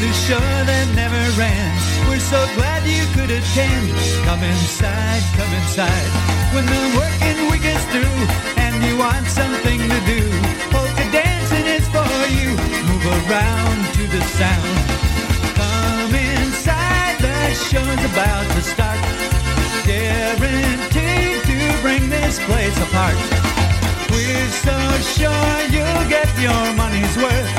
the show that never ends. We're so glad you could attend. Come inside, come inside. When the working week is through and you want something to do, polka dancing is for you. Move around to the sound. Come inside, the show's about to start. Guaranteed to bring this place apart. We're so sure you'll get your money's worth.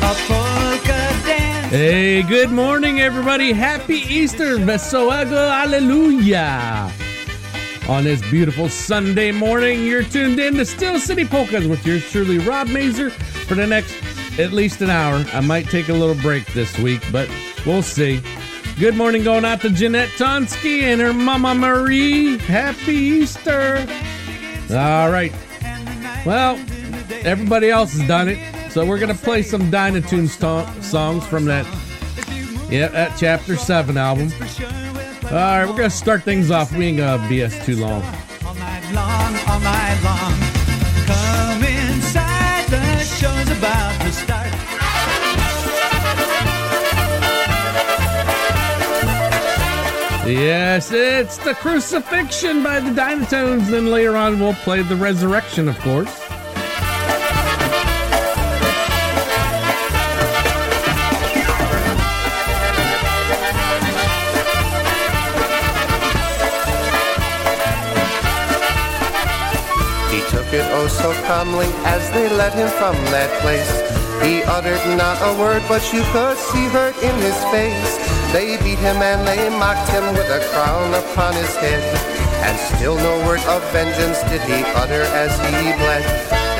A polka dance. Hey, good morning, everybody. Happy Easter. Vesoego hallelujah. On this beautiful Sunday morning, you're tuned in to Steel City Polkas with yours truly, Rob Mazur, for the next at least an hour. I might take a little break this week, but we'll see. Good morning going out to Jeanette Tonsky and her Mama Marie. Happy Easter. All right. Well, everybody else has done it. So we're gonna play some Dynatones to- songs from that, yeah, that Chapter Seven album. All right, we're gonna start things off. We ain't gonna BS too long. all night long, all night long. Come inside, the show's about to start. Yes, it's the Crucifixion by the Dynatones. Then later on, we'll play the Resurrection, of course. Oh so calmly as they led him from that place. He uttered not a word, but you could see hurt in his face. They beat him and they mocked him with a crown upon his head. And still no word of vengeance did he utter as he bled.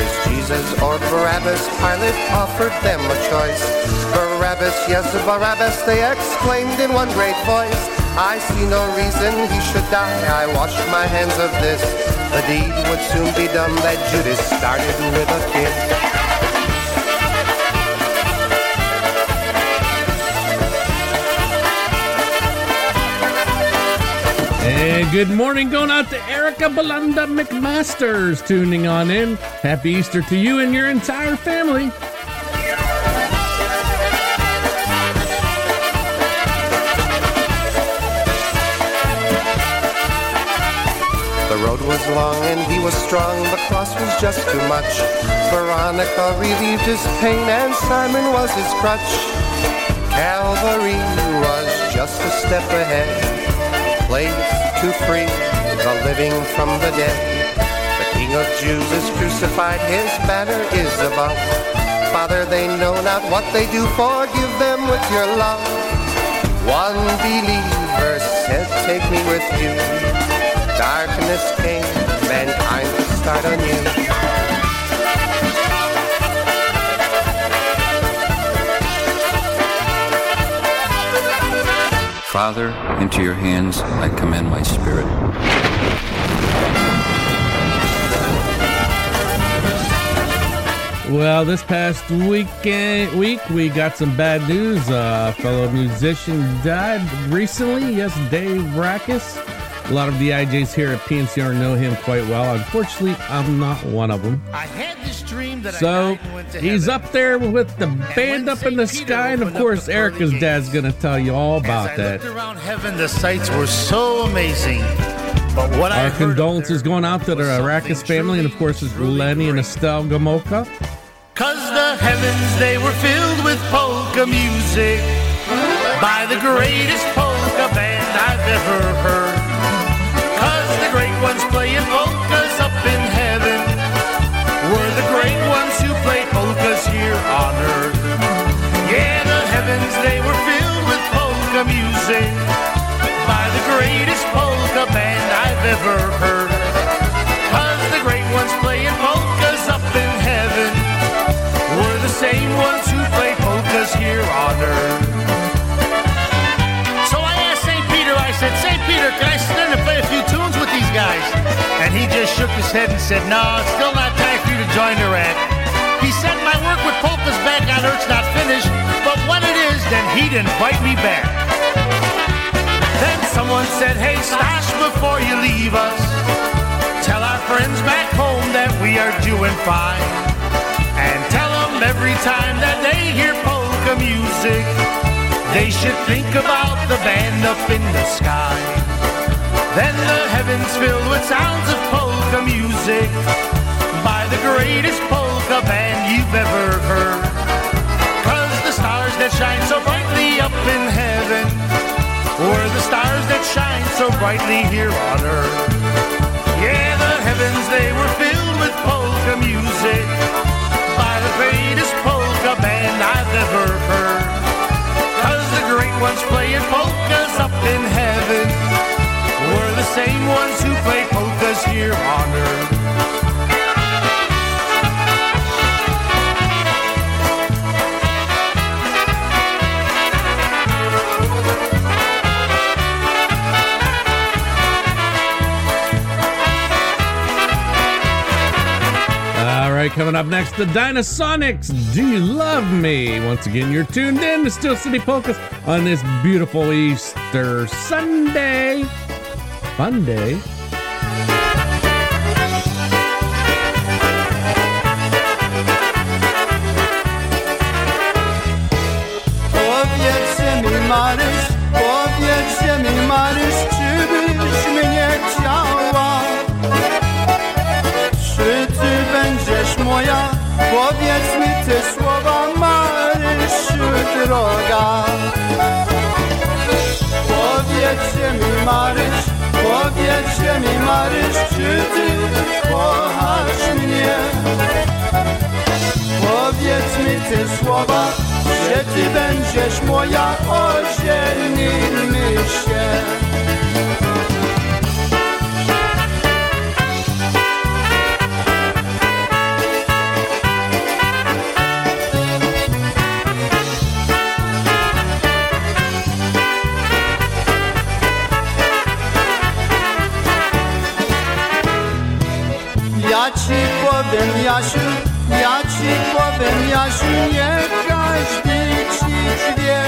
Is Jesus or Barabbas? Pilate offered them a choice. Barabbas, yes, Barabbas, they exclaimed in one great voice. I see no reason he should die. I wash my hands of this. The deed would soon be done that Judas started with a kid. And good morning going out to Erica Belanda McMasters tuning on in. Happy Easter to you and your entire family. Road was long and he was strong, the cross was just too much. Veronica relieved his pain and Simon was his crutch. Calvary was just a step ahead, place to free the living from the dead. The King of Jews is crucified, his banner is above. Father, they know not what they do, forgive them with your love. One believer said, Take me with you. Darkness came, mankind to start anew. Father, into your hands I commend my spirit. Well, this past weekend week we got some bad news. Uh, a fellow musician died recently. Yes, Dave Rackus. A lot of the IJs here at PNCR know him quite well. Unfortunately, I'm not one of them. I had this dream that So I went to he's heaven. up there with the band up in the Peter sky, and of course, Erica's dad's gonna tell you all As about I that. looked around heaven, the sights were so amazing. But what Our up condolences going out to the Arrakis family, and of course, it's Lenny and Estelle Gomulka. Cause the heavens, they were filled with polka music by the greatest polka band I've ever heard. Ones playing polkas up in heaven were the great ones who played polkas here on earth. Yeah, the heavens, they were filled with polka music by the greatest polka band I've ever heard. Cause the great ones playing polkas up in heaven were the same ones who play polkas here on earth. Peter, can I sit in and play a few tunes with these guys? And he just shook his head and said, No, it's still not time for you to join the rat. He said, My work with polkas back on Earth's not finished, but when it is, then he'd invite me back. Then someone said, Hey, Stash, before you leave us, tell our friends back home that we are doing fine. And tell them every time that they hear polka music, they should think about the band up in the sky. Then the heavens filled with sounds of polka music by the greatest polka band you've ever heard. Cause the stars that shine so brightly up in heaven were the stars that shine so brightly here on earth. Yeah, the heavens, they were filled with polka music by the greatest polka band I've ever heard. Cause the great ones playing polkas up in heaven same ones who play polkas here on earth. All right, coming up next, the Dynasonics. Do you love me? Once again, you're tuned in to Steel City Polkas on this beautiful Easter Sunday. Fun day. Powiedzcie mi Maryś, powiedzcie mi Maryś, czy byś mnie chciała? Czy ty będziesz moja? Powiedz mi te słowa Marysiu droga Powiedzcie mi Maryś, powiedzcie mi Maryś, czy ty kochasz mnie? Powiedz mi te słowa, że ty będziesz moja, ożenimy się. Powiem, Jasiu, ja ci powiem, Jasiu, nie każdy ci wie.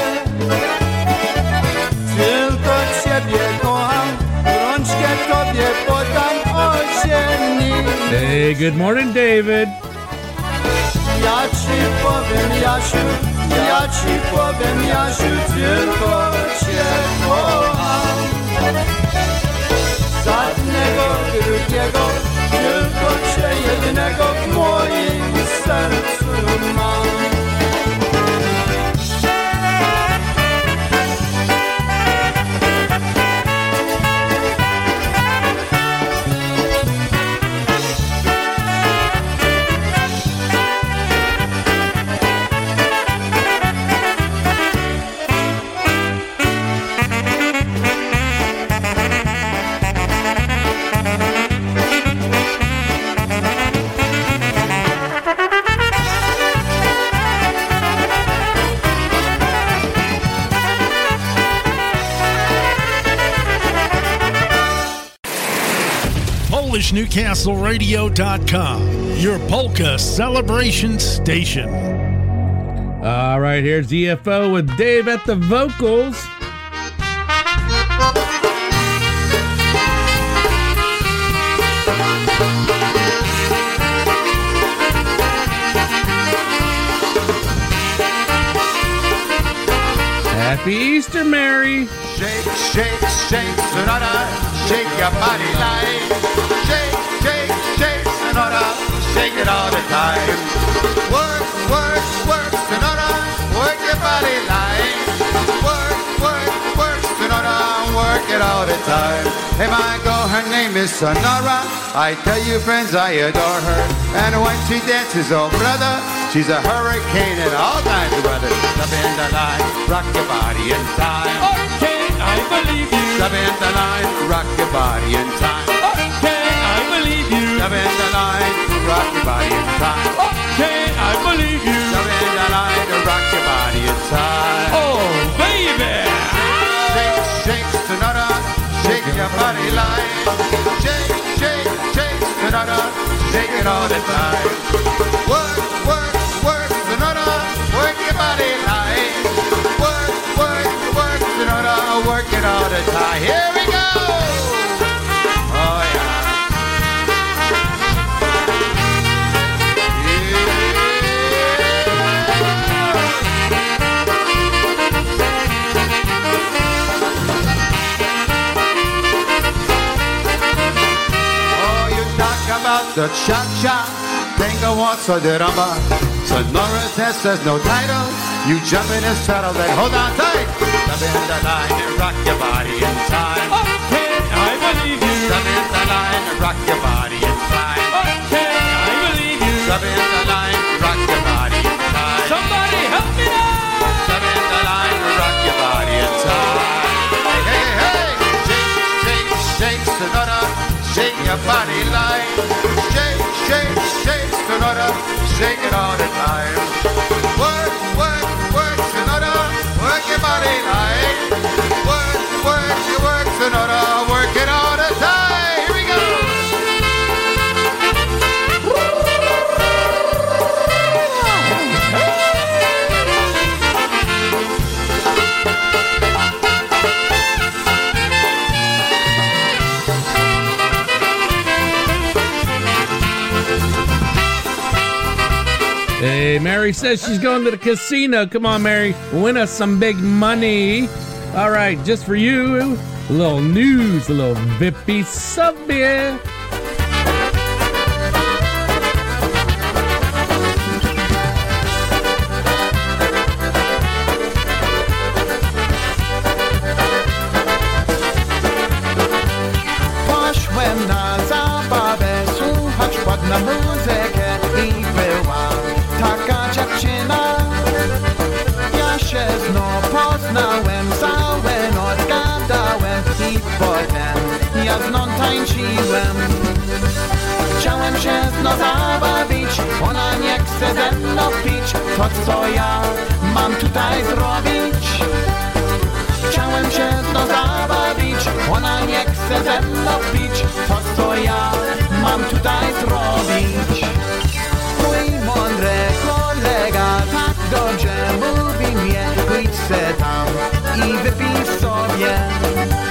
Tylko ciebie kocham, rączkę tobie podam, oziemni. Hey, good morning, David. Ja ci powiem, Jasiu, ja ci powiem, Jasiu, tylko cię kocham. Żadnego drugiego, cię jednego w moim sercu mam. PolishNewcastleRadio.com, your polka celebration station. All right, here's EFO with Dave at the vocals. Happy Easter, Mary. Shake, shake, shake, the time. Hey, my girl, her name is Sonora. I tell you, friends, I adore her. And when she dances, oh brother, she's a hurricane in all kinds of weather. Step in the line, rock your body in time. Okay, I believe you. Step in the line, rock your body in time. Okay, I believe you. Step in the line, rock your body in time. Okay, I believe you. Step in the line, rock your body in time. Line. Shake, shake, shake, Sonata, shake it all the time. Work, work, work, Sonata, work your body line. Work, work, work, Sonata, work it all the time. Here we go. The cha-cha. Tango wants a diramba. Sonora test says no title. You jump in his saddle, then hold on tight. Jump in the line and rock your body in time. Okay, I believe you. Jump in the line and rock your body in time. Okay, I believe you. Jump in the line, and rock your body in time. Somebody help me now. Jump in the line, and rock your body in time. Hey, hey, hey! Shake, shake, shake, Sonora. Shake your body line. Shake, shake, shake, Sonora. Shake it all the time. Work, work, work, Sonora. Work your body line. Work, work, you work, Sonora. Hey, Mary says she's going to the casino. Come on, Mary, win us some big money. All right, just for you, a little news, a little Vippy sobie. Poszłem chce ze mną pić, to co ja mam tutaj zrobić? Chciałem się nią zabawić Ona nie chce ze mną pić To co ja mam tutaj zrobić Mój mądry kolega Tak dobrze mówi mnie Pójdź se tam i wypij sobie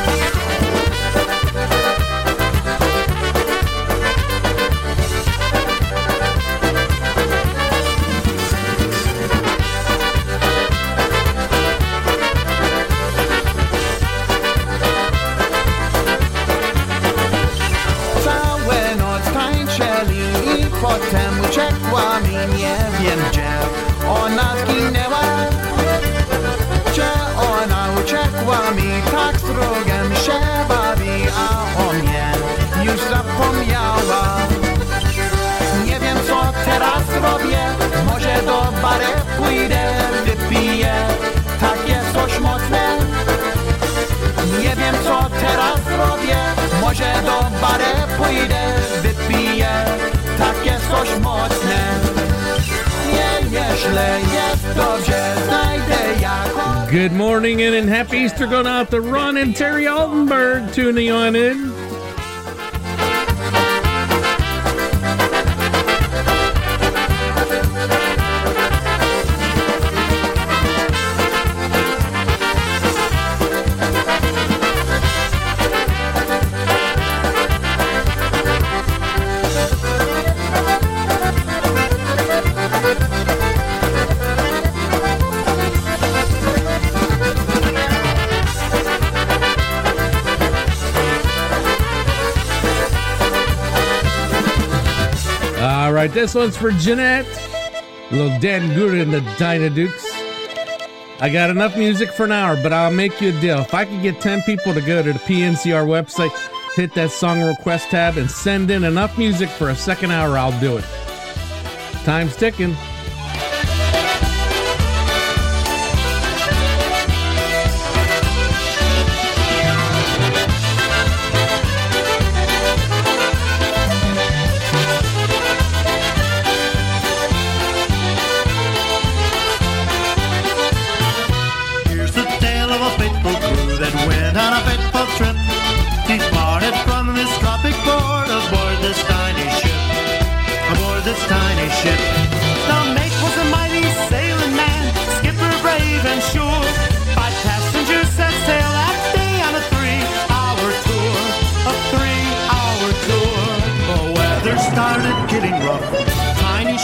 robię Może do bary pójdę Wypiję takie coś mocne. Nie wiem co teraz robię. Może do bary pójdę Wypiję takie coś mocne. Nie, nieźle jest dobrze Znajdę jako Good morning and happy Easter going out to Ron and Terry Altenberg tuning on in. This one's for Jeanette. Little Dan Gura and the Dynadukes. I got enough music for an hour, but I'll make you a deal. If I could get 10 people to go to the PNCR website, hit that song request tab, and send in enough music for a second hour, I'll do it. Time's ticking.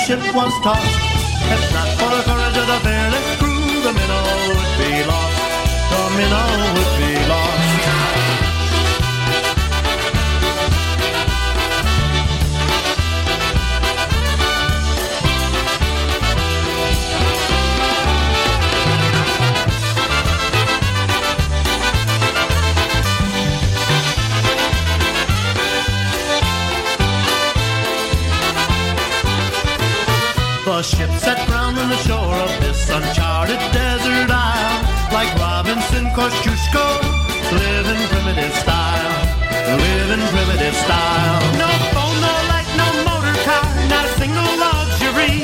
Ship was tossed. If not for the the shore of this uncharted desert isle, like Robinson Kosciuszko, living primitive style, living primitive style. No phone, no light, no motor car, not a single luxury.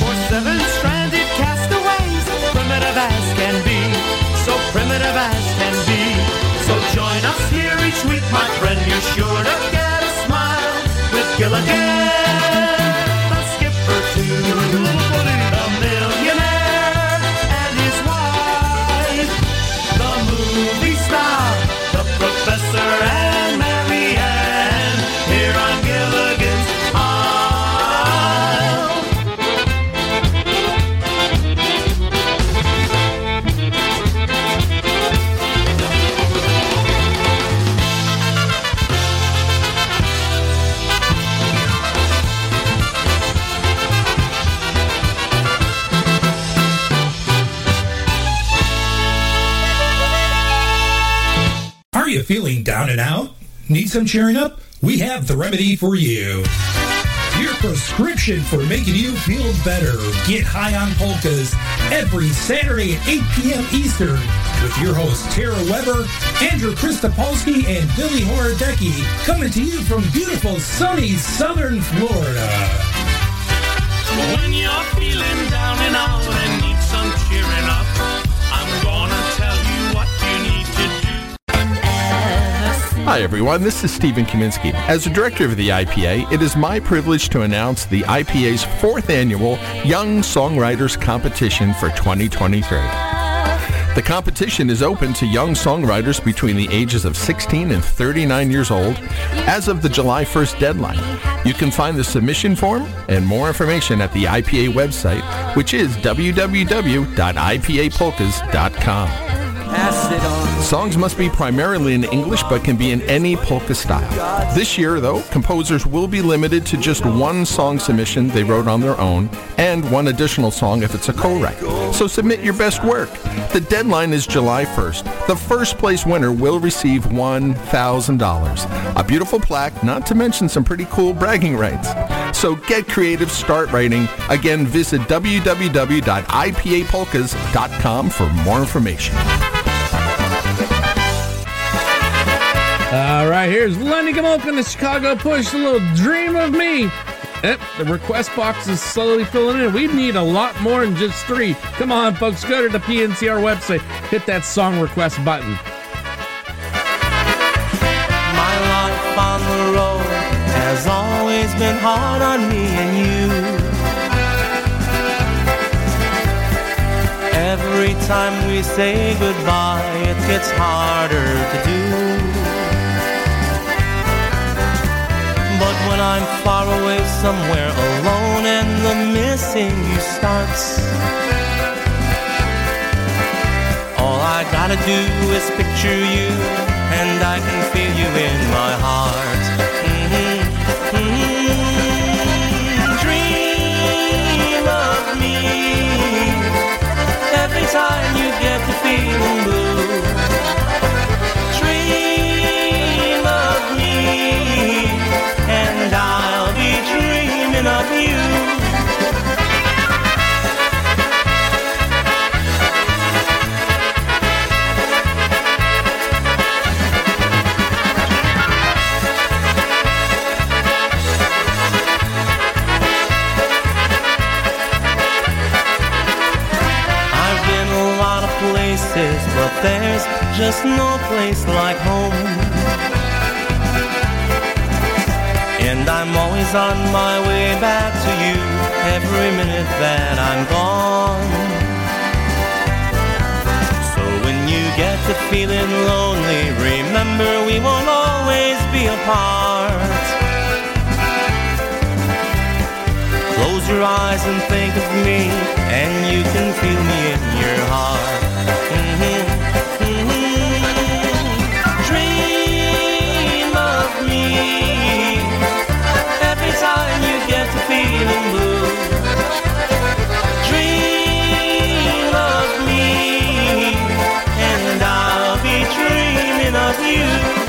For seven stranded castaways, primitive as can be, so primitive as can be. So join us here each week, my friend, you're sure to get a smile with Gilligan, some cheering up? We have the remedy for you. Your prescription for making you feel better. Get high on polkas every Saturday at 8 p.m. Eastern with your hosts Tara Weber, Andrew Christopolsky, and Billy Horodecki coming to you from beautiful sunny southern Florida. When you're feeling down and out and Hi, everyone. This is Stephen Kaminsky. As the director of the IPA, it is my privilege to announce the IPA's fourth annual Young Songwriters Competition for 2023. The competition is open to young songwriters between the ages of 16 and 39 years old as of the July 1st deadline. You can find the submission form and more information at the IPA website, which is www.ipapolkas.com. Songs must be primarily in English but can be in any polka style. This year, though, composers will be limited to just one song submission they wrote on their own and one additional song if it's a co-write. So submit your best work. The deadline is July 1st. The first place winner will receive $1,000. A beautiful plaque, not to mention some pretty cool bragging rights. So get creative, start writing. Again, visit www.ipapolkas.com for more information. Right, here's Lenny Gomulka and the Chicago Push, a little dream of me. Yep, the request box is slowly filling in. We need a lot more than just three. Come on, folks, go to the PNCR website, hit that song request button. My life on the road has always been hard on me and you. Every time we say goodbye, it gets harder to do. When I'm far away somewhere alone and the missing you starts, all I gotta do is picture you and I can feel you in my heart. Mhm, mhm. Dream of me every time there's just no place like home. And I'm always on my way back to you every minute that I'm gone. So when you get to feeling lonely, remember we won't always be apart. Close your eyes and think of me, and you can feel me in your heart. Of you.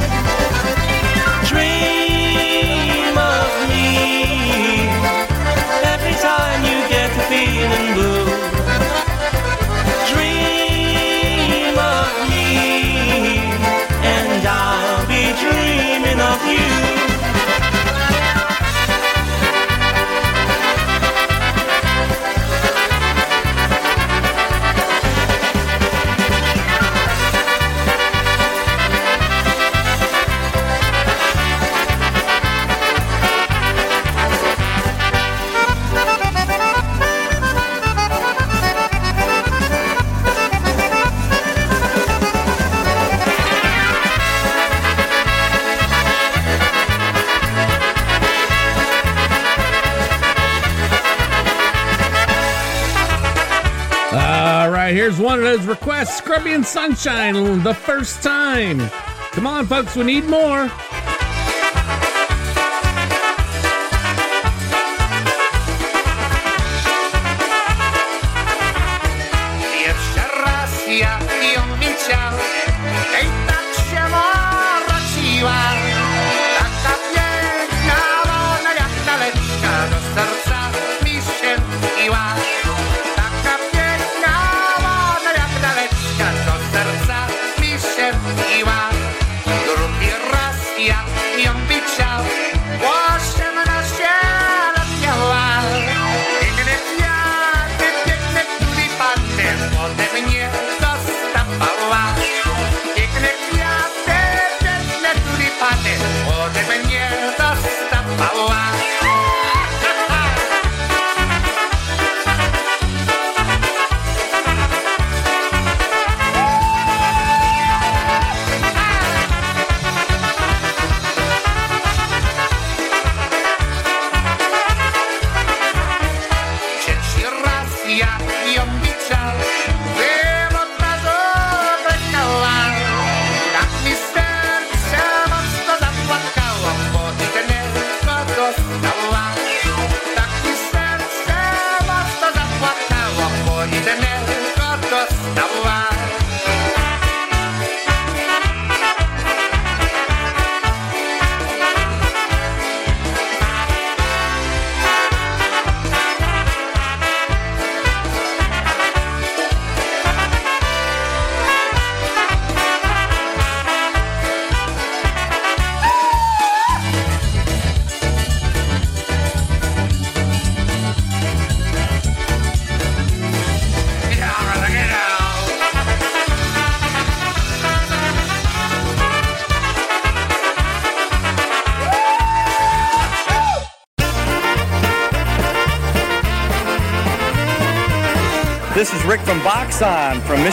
And Sunshine, the first time. Come on, folks, we need more.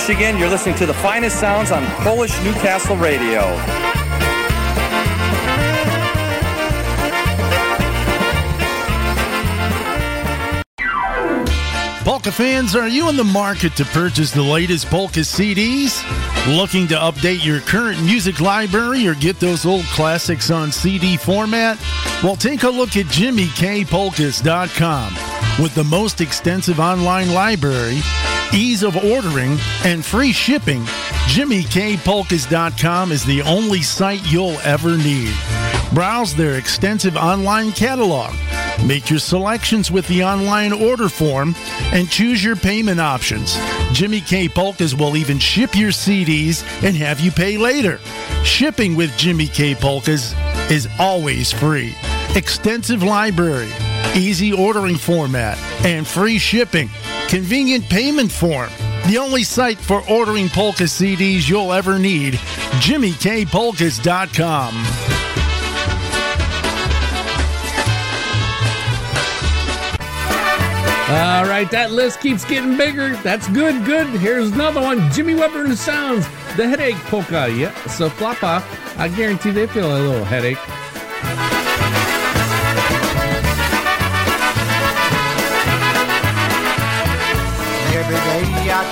Michigan. You're listening to the finest sounds on Polish Newcastle Radio. Polka fans, are you in the market to purchase the latest polka CDs? Looking to update your current music library or get those old classics on CD format? Well, take a look at JimmyKPolkas.com. With the most extensive online library, ease of ordering, and free shipping, JimmyKPolkas.com is the only site you'll ever need. Browse their extensive online catalog. Make your selections with the online order form and choose your payment options. Jimmy K Polkas will even ship your CDs and have you pay later. Shipping with Jimmy K Polkas is always free. Extensive library, easy ordering format, and free shipping. Convenient payment form. The only site for ordering polka CDs you'll ever need, JimmyKPolkas.com. All right, that list keeps getting bigger. That's good, good. Here's another one Jimmy Weber and Sounds, the headache polka. Yeah, so floppa. I guarantee they feel a little headache.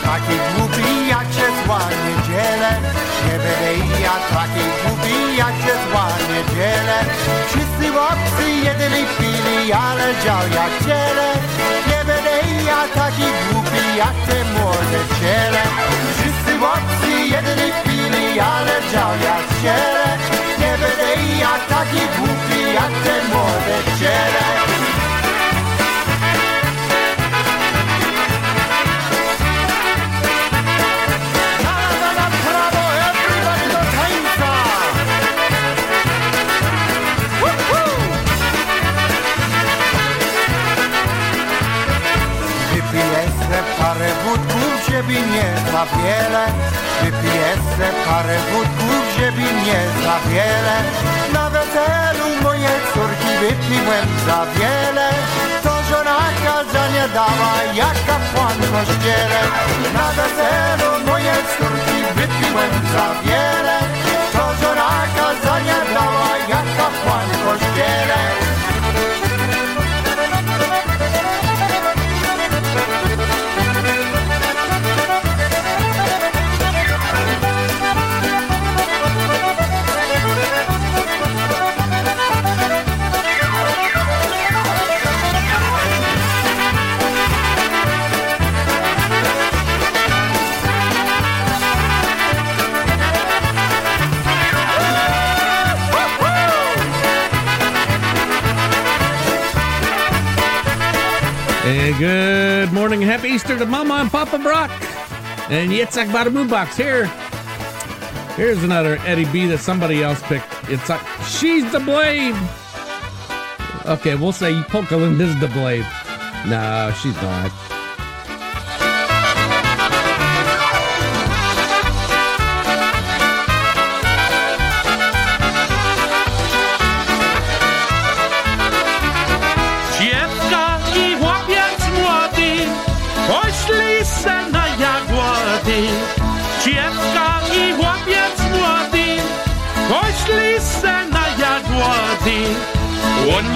Taki głupi, jak się zła niedzielę. Nie będę ja taki głupi, jak się zła niedzielę. Wszyscy chłopcy jedli pili, ale dział jak ciele. Nie będę ja taki głupi, jak te młode ciele. Wszyscy chłopcy jedli pili, ale dział jak ciele. Nie będę ja taki głupi, jak te młode ciele. Nie za wiele Wypiję se parę wódków, żeby nie za wiele Na weselu moje córki wypiłem za wiele. To żona kazania dała, jak kapłan kościele. Na weselu moje córki wypiłem za wiele. To żona kazania dała, jak kapłan w kościele happy Easter to Mama and Papa Brock. And Yitzhak Bada Box here. Here's another Eddie B that somebody else picked. It's like, she's the blade. Okay, we'll say Polka Linda's the blade. No, she's not.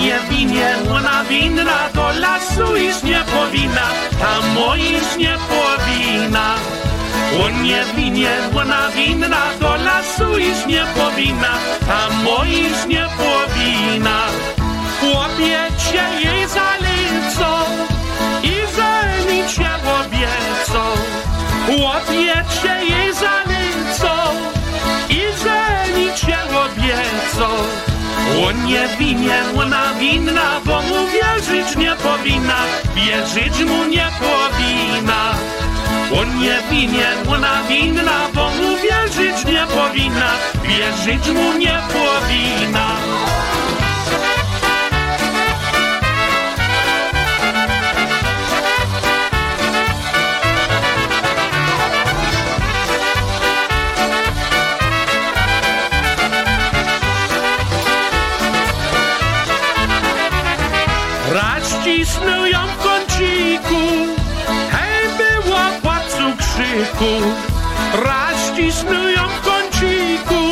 On nie winien, ona winna, do lasu iść nie powinna, tam iść nie powinna. On nie winien, ona winna, do lasu iść nie powinna, tam iść nie powinna. On nie winien, ona winna, bo mu wierzyć nie powinna, wierzyć mu nie powinna. On nie winien, ona winna, bo mu wierzyć nie powinna, wierzyć mu nie powinna. Cisnął ją w kąciku, hej była po cukrzyku. Raz cisnął ją w kąciku,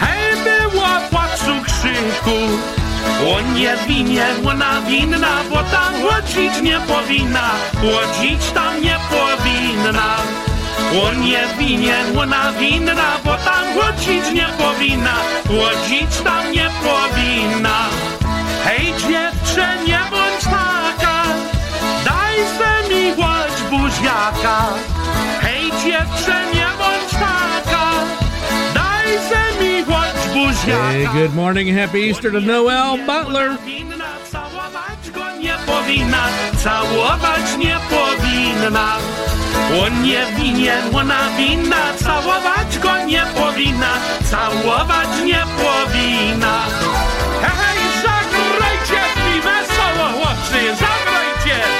hej była po cukrzyku. On nie winien, ona winna, bo tam chodzić nie powinna, chodzić tam nie powinna. On nie winien, ona winna, bo tam chodzić nie powinna, chodzić tam nie powinna. Hej dziewczę, buziaka. Hej dziewczę, nie bądź taka, daj se miłość buziaka. Hey, good morning happy Easter to Noel Butler. Całować go nie powinna, całować nie powinna. On nie winien, ona winna, całować go nie powinna, całować nie powinna. Hej, zagrajcie mi wesoło, chłopcy, zagrajcie!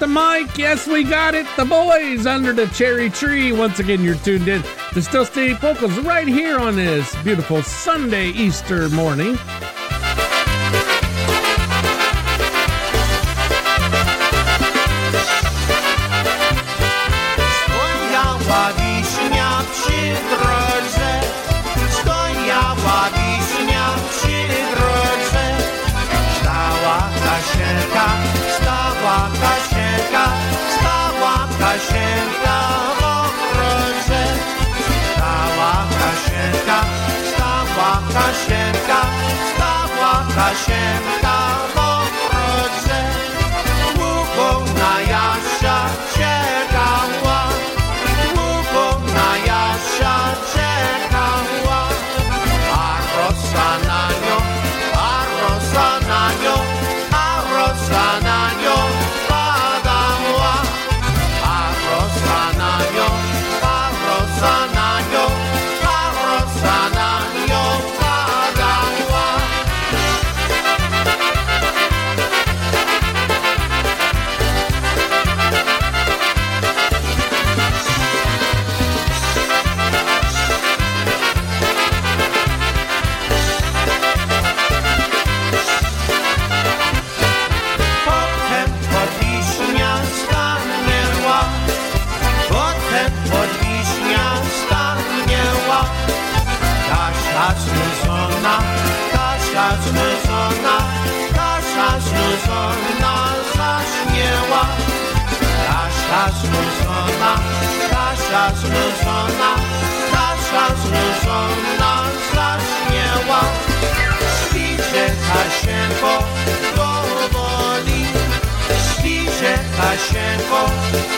Going mic. Yes, we got it. The boys under the cherry tree. Once again, you're tuned in to Steel City Polkas right here on this beautiful Sunday Easter morning. Kasienka zmyszona, kasza zmyszona zaśmiała. Nasza zmyszona, nasza zmyszona, nasza zmyszona zaśmiała. Śpicie Kasienko powoli, śpicie Kasienko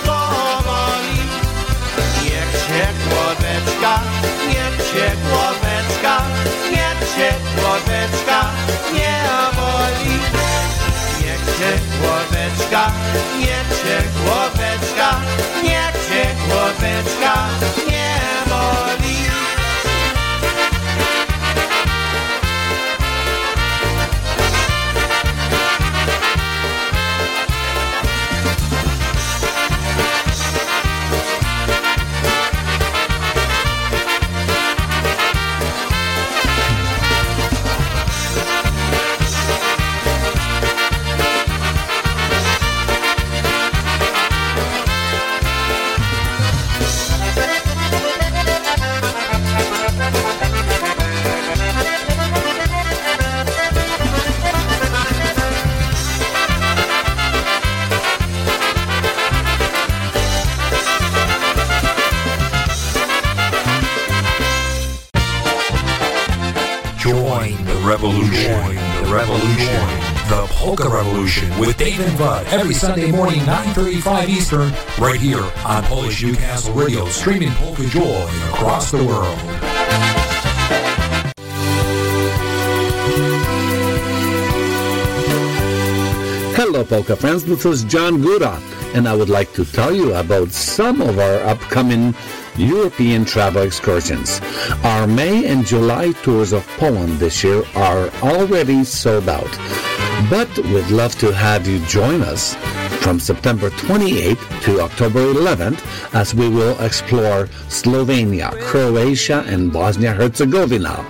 powoli. Niech się głoweczka, niech się głoweczka, niech się głoweczka nie boli. Niech się głoweczka, niech się głoweczka, niech się głoweczka Polka Revolution with Dave and Bud every Sunday morning, 9.35 Eastern, right here on Polish Newcastle Radio, streaming Polka Joy across the world. Hello, Polka friends. This is John Gora, and I would like to tell you about some of our upcoming European travel excursions. Our May and July tours of Poland this year are already sold out, but we'd love to have you join us from September 28th to October 11th as we will explore Slovenia, Croatia, and Bosnia Herzegovina.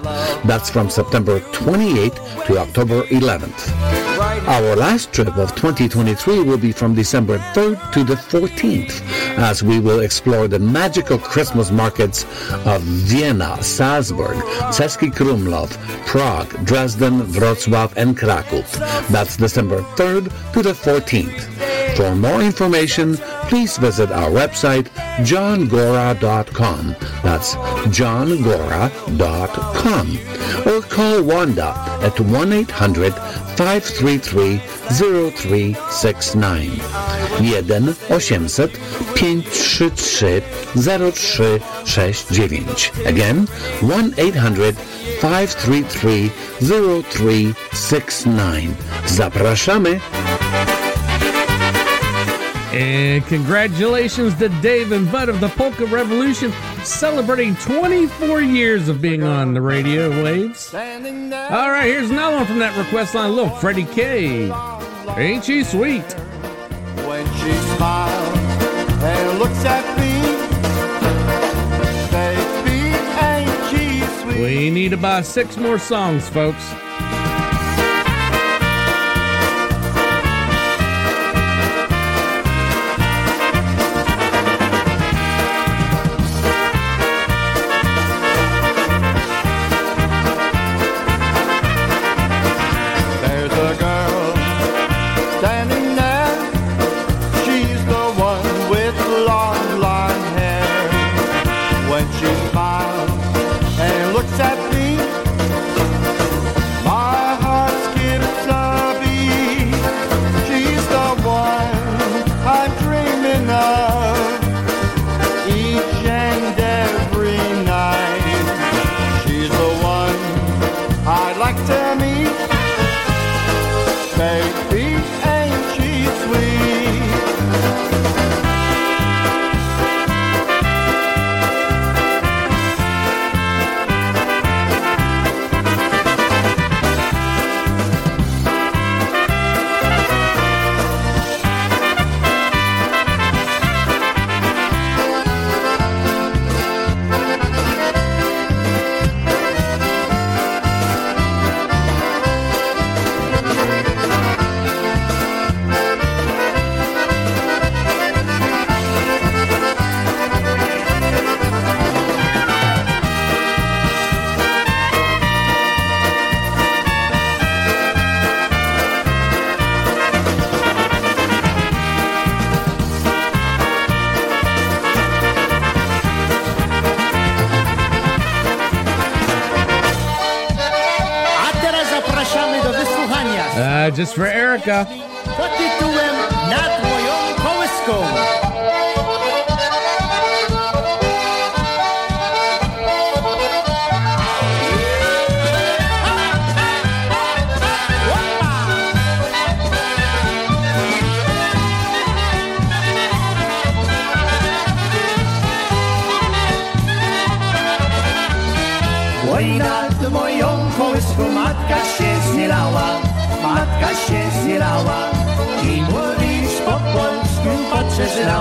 That's from September 28th to October 11th. Our last trip of 2023 will be from December 3rd to the 14th as we will explore the magical Christmas markets of Vienna, Salzburg, Český Krumlov, Prague, Dresden, Wrocław, and Kraków. That's December 3rd to the 14th. For more information, please visit our website, johngora.com. That's johngora.com. Or call Wanda at 1 800 533 0369. 1 800 533 0369. Again, 1 800 533 0369. Zapraszamy! And congratulations to Dave and Bud of the Polka Revolution, celebrating 24 years of being on the radio waves. All right, here's another one from that request line, little Freddie K. Ain't she sweet? When she smiles and looks at me, baby, ain't she sweet? We need about six more songs, folks. Just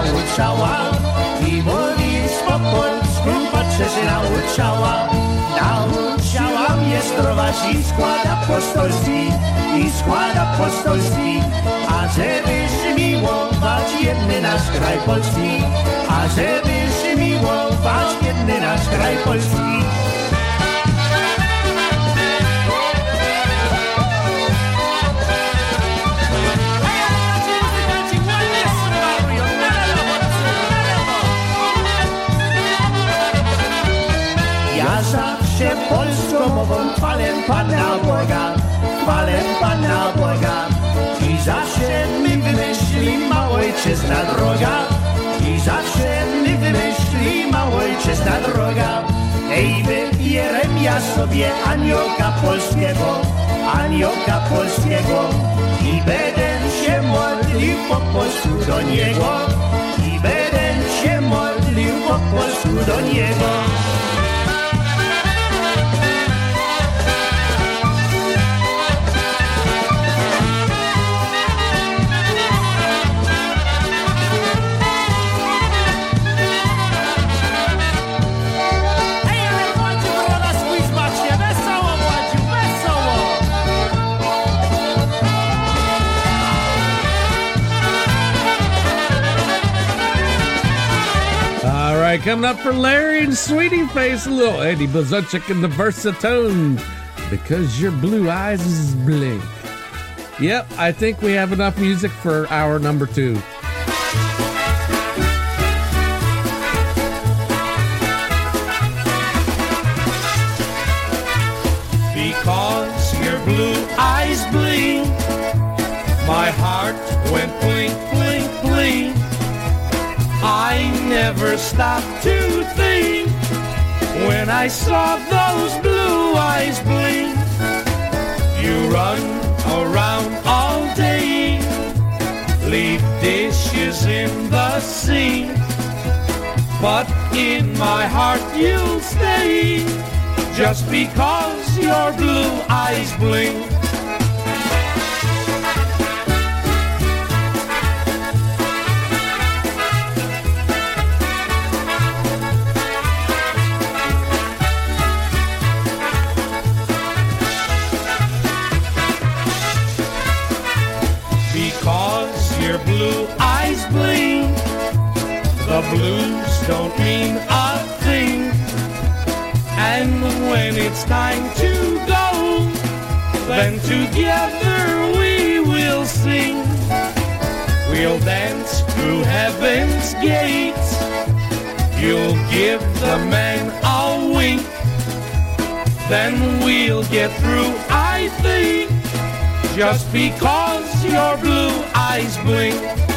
nauczała i mówisz po polsku, patrzę, że nauczała. Nauczała mnie zdrować i skład apostolski i skład apostolski. A żebyś miłować jedny nasz kraj polski. A żebyś miłować jedny nasz kraj polski zawsze polską mową chwalę Pana Boga, chwalę Pana Boga. I zawsze mi wymyśli małojczyzna droga, i zawsze mi wymyśli małojczyzna droga. Ej, wybieram ja sobie aniołka polskiego, aniołka polskiego i będę się modlił po polsku do niego, i będę się modlił po polsku do niego. Right, coming up for Larry and Sweetie Face, a little Eddie Blazonczyk in the Versatone. Because your blue eyes is blink. Yep, I think we have enough music for hour number two. Because your blue eyes bling, my heart went blink, blink, blink. I never stopped to think when I saw those blue eyes blink. You run around all day, leave dishes in the sink. But in my heart you'll stay just because your blue eyes blink. Blues don't mean a thing. And when it's time to go, then together we will sing. We'll dance through heaven's gates. You'll give the man a wink. Then we'll get through, I think, just because your blue eyes blink.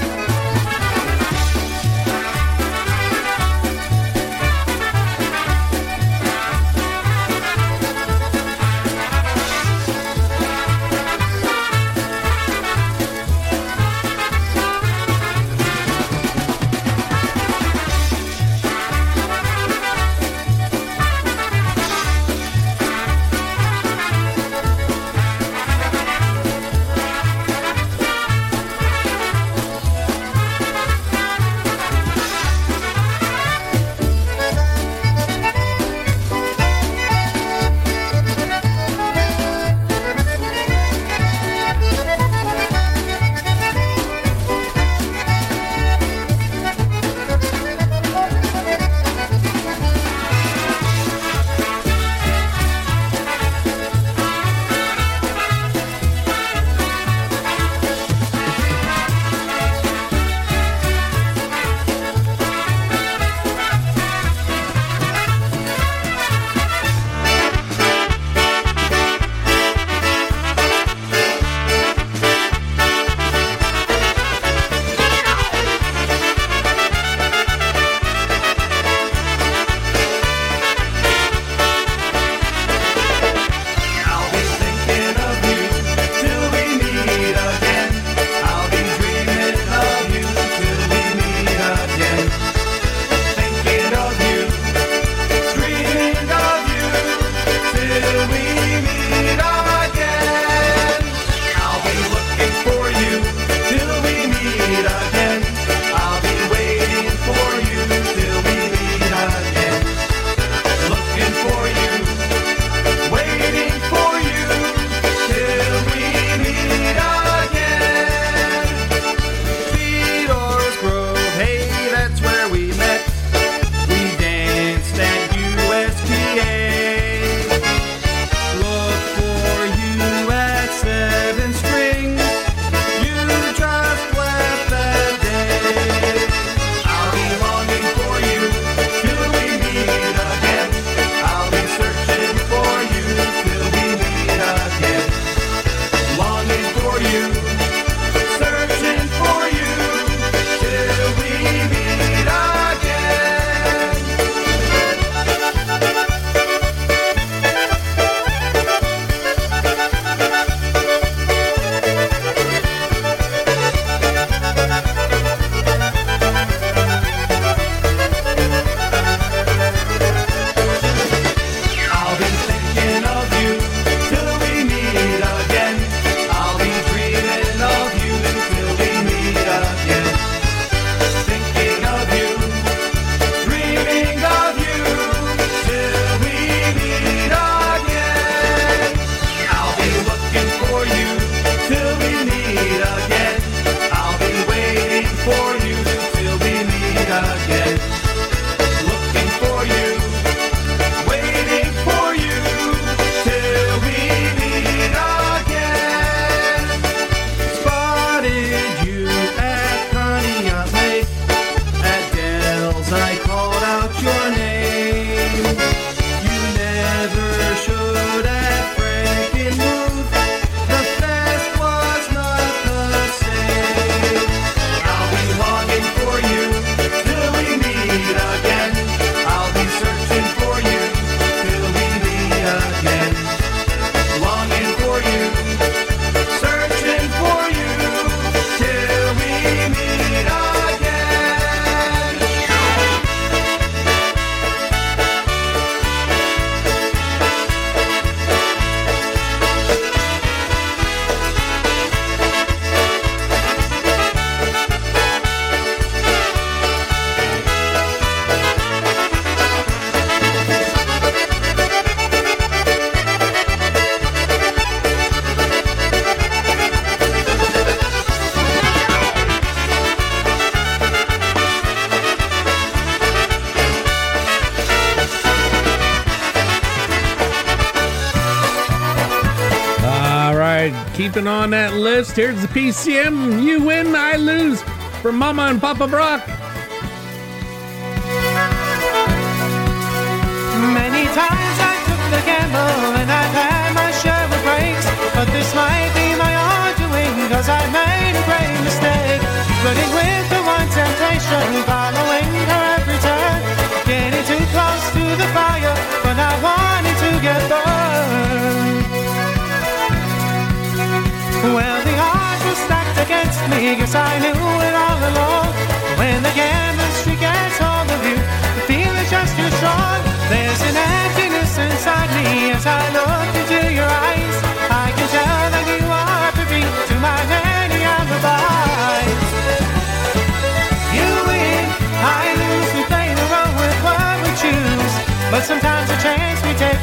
List. Here's the PCM. You win, I lose. For Mama and Papa Brock. Many times I took the gamble and I've had my share of breaks. But this might be my own doing, cause I made a great mistake. Running with the one temptation, following her every turn. Getting too close to the fire, but not wanting to get burned. Well, the odds were stacked against me, guess I knew it all along. When the streak gets hold of you, the feeling's just too strong. There's an emptiness inside me as I look into your eyes. I can tell that you are privy to my many alibis. You win, I lose, we play the role with what we choose. But sometimes the chance we take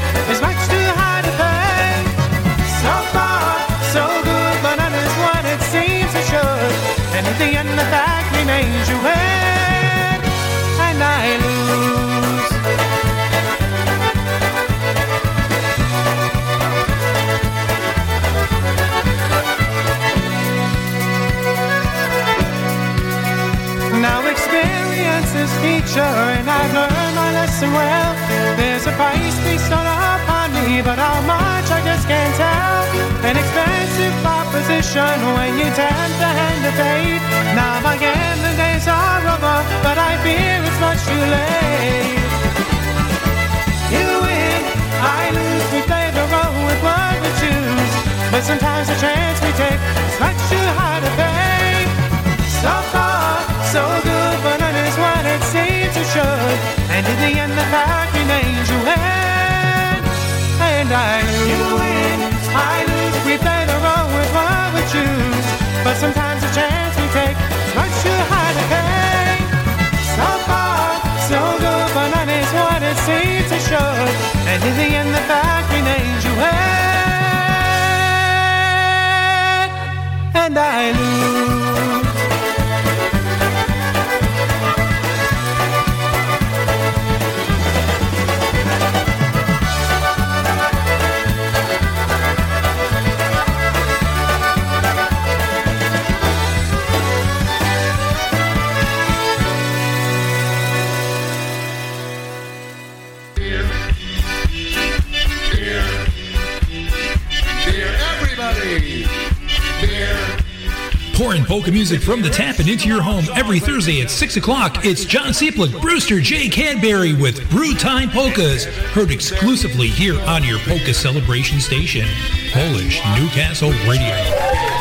An expensive proposition when you tempt the hand of fate. Now again the days are over, but I fear it's much too late. You win, I lose, we play the role with what we choose. But sometimes the chance we take is much too hard to pay. So far, so good, but none is what it seems it should. And in the end, the fact remains you win, and I lose. You win, I lose. We play the role with we choose, but sometimes the chance we take is much too hard to pay. So far, so good, but what it seems. And in the end, the fact remains you win, and I lose. Polka music from the tap and into your home every Thursday at 6 o'clock. It's John Seplick, Brewster J. Cadbury with Brew Time Polkas. Heard exclusively here on your polka celebration station, Polish Newcastle Radio.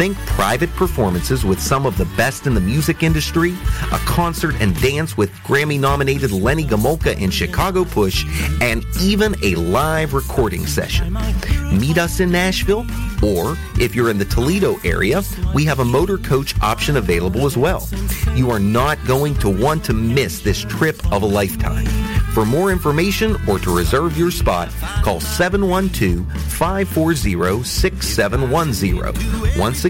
Think private performances with some of the best in the music industry, a concert and dance with Grammy nominated Lenny Gomulka and Chicago Push, and even a live recording session. Meet us in Nashville, or if you're in the Toledo area, we have a motor coach option available as well. You are not going to want to miss this trip of a lifetime. For more information or to reserve your spot, call 712-540-6710. Once again,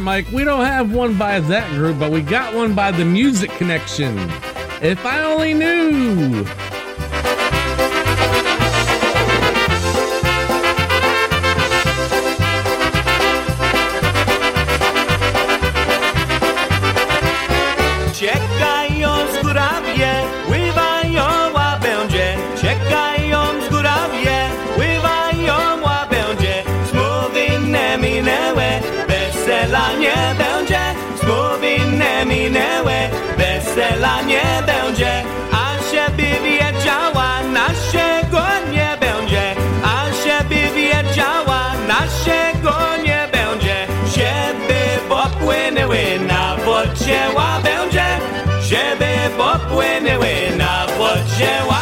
Mike, we don't have one by that group, but we got one by the Music Connection. If I only knew. 千万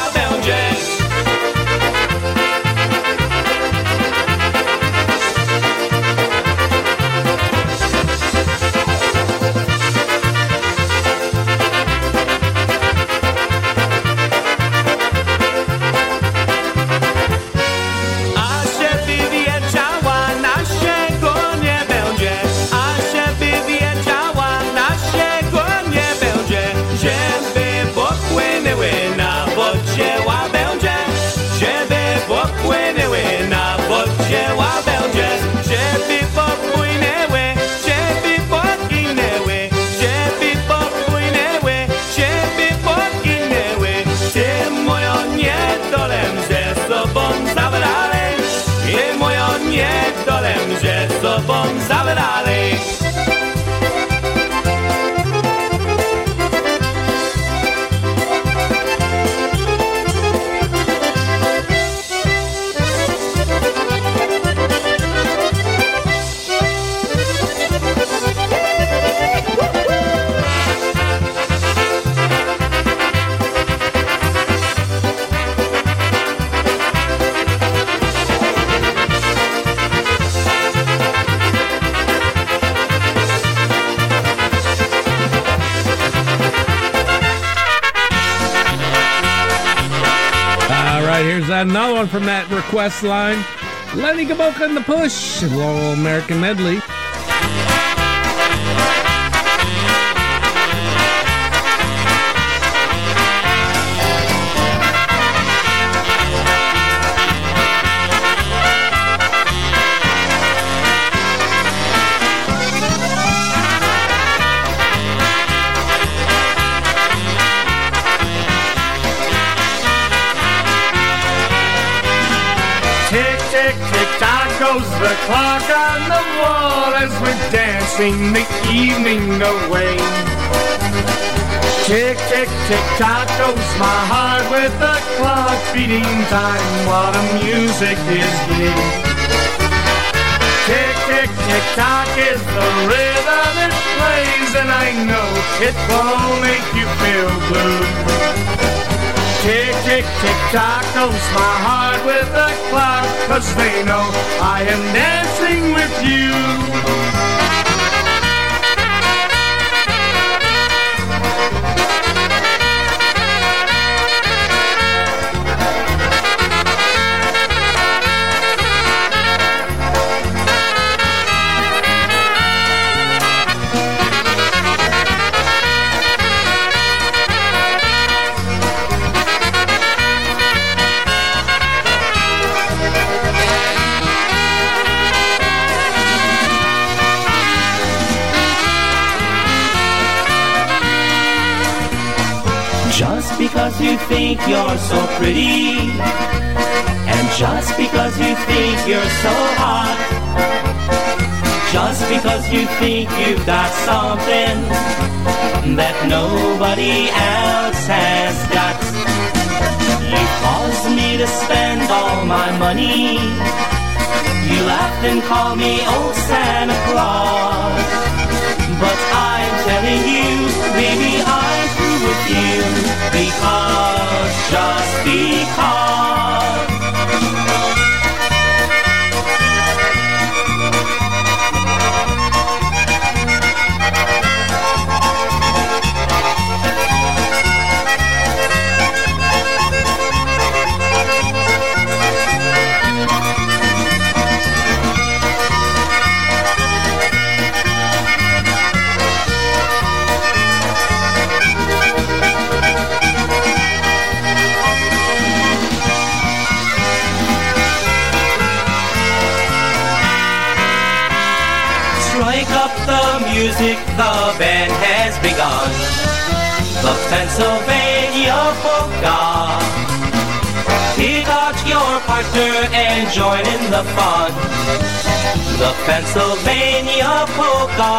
from that request line. Lenny Gomulka and the Push, little American medley. The clock on the wall as we're dancing the evening away. Tick, tick, tick, tock goes my heart with the clock beating time while the music is gay. Tick, tick, tick, tock is the rhythm it plays, and I know it won't make you feel blue. Tick, tick, tick, tock goes my heart with the clock, cause they know I am dancing with you. Think you're so pretty, and just because you think you're so hot, just because you think you've got something that nobody else has got, you caused me to spend all my money. You laughed and called me old Santa Claus. But I'm telling you, baby, I'm through with you because, just because. The band has begun. The Pennsylvania polka. Pick out your partner and join in the fun. The Pennsylvania polka.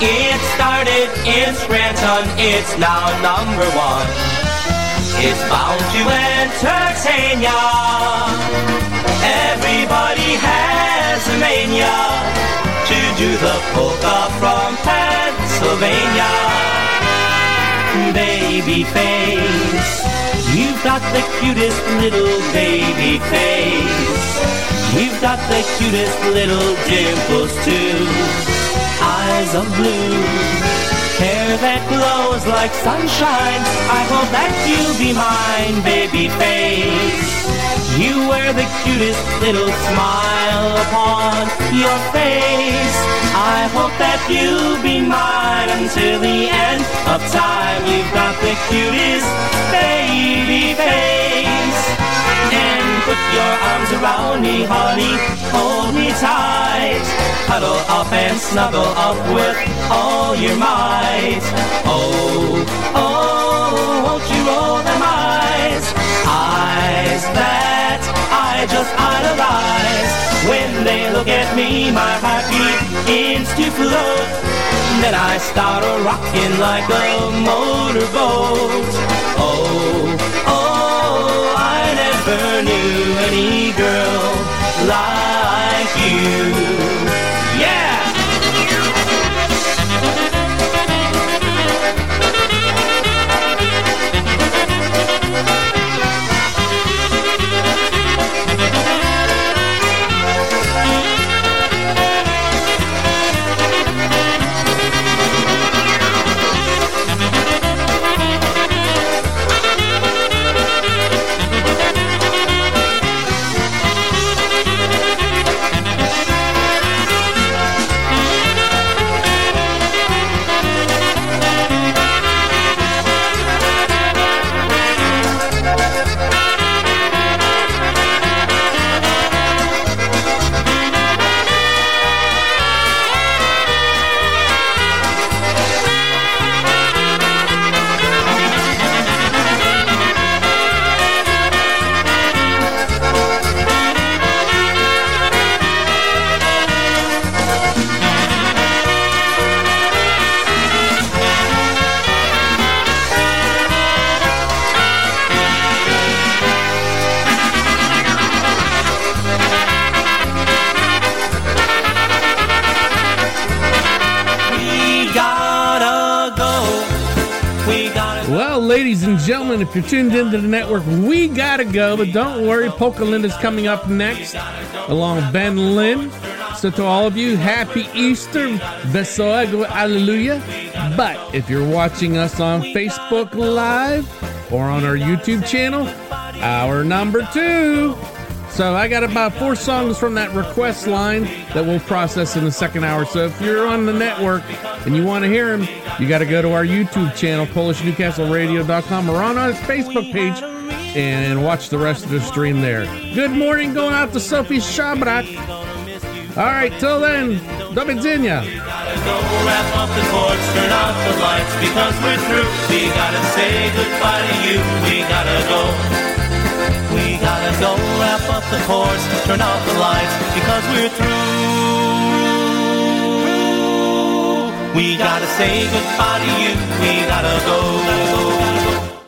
It started in Scranton, it's now number one. It's bound to entertain ya. Everybody has a mania do the polka from Pennsylvania. Baby face. You've got the cutest little baby face. You've got the cutest little dimples too. Eyes of blue. Hair that glows like sunshine. I hope that you'll be mine, baby face. You wear the cutest little smile upon your face. I hope that you'll be mine until the end of time. You've got the cutest baby face. And put your arms around me, honey. Hold me tight. Cuddle up and snuggle up with all your might. Oh, oh, won't you roll them eyes? Eyes that I just idolize. When they look at me, my heart begins to float. Then I start a rocking like a motorboat. Oh, oh, I never knew any girl like you. If you're tuned into the network, we gotta go. But don't worry, Polka Linda's coming up next, along with Ben Lynn. So to all of you, happy Easter, Besoego, Alleluia. But if you're watching us on Facebook Live or on our YouTube channel, our number two. So I got about four songs from that request line that we'll process in the second hour. So if you're on the network and you want to hear them, you got to go to our YouTube channel, PolishNewcastleRadio.com, or on our Facebook page and watch the rest of the stream there. Good morning, going out to Sophie Shabrak. All right, till then, do widzenia. go wrap up the cords, turn out the lights because we're through. We gotta say goodbye to you. We gotta go. Gotta go wrap up the cords, turn out the lights because we're through. We gotta say goodbye to you. We gotta go.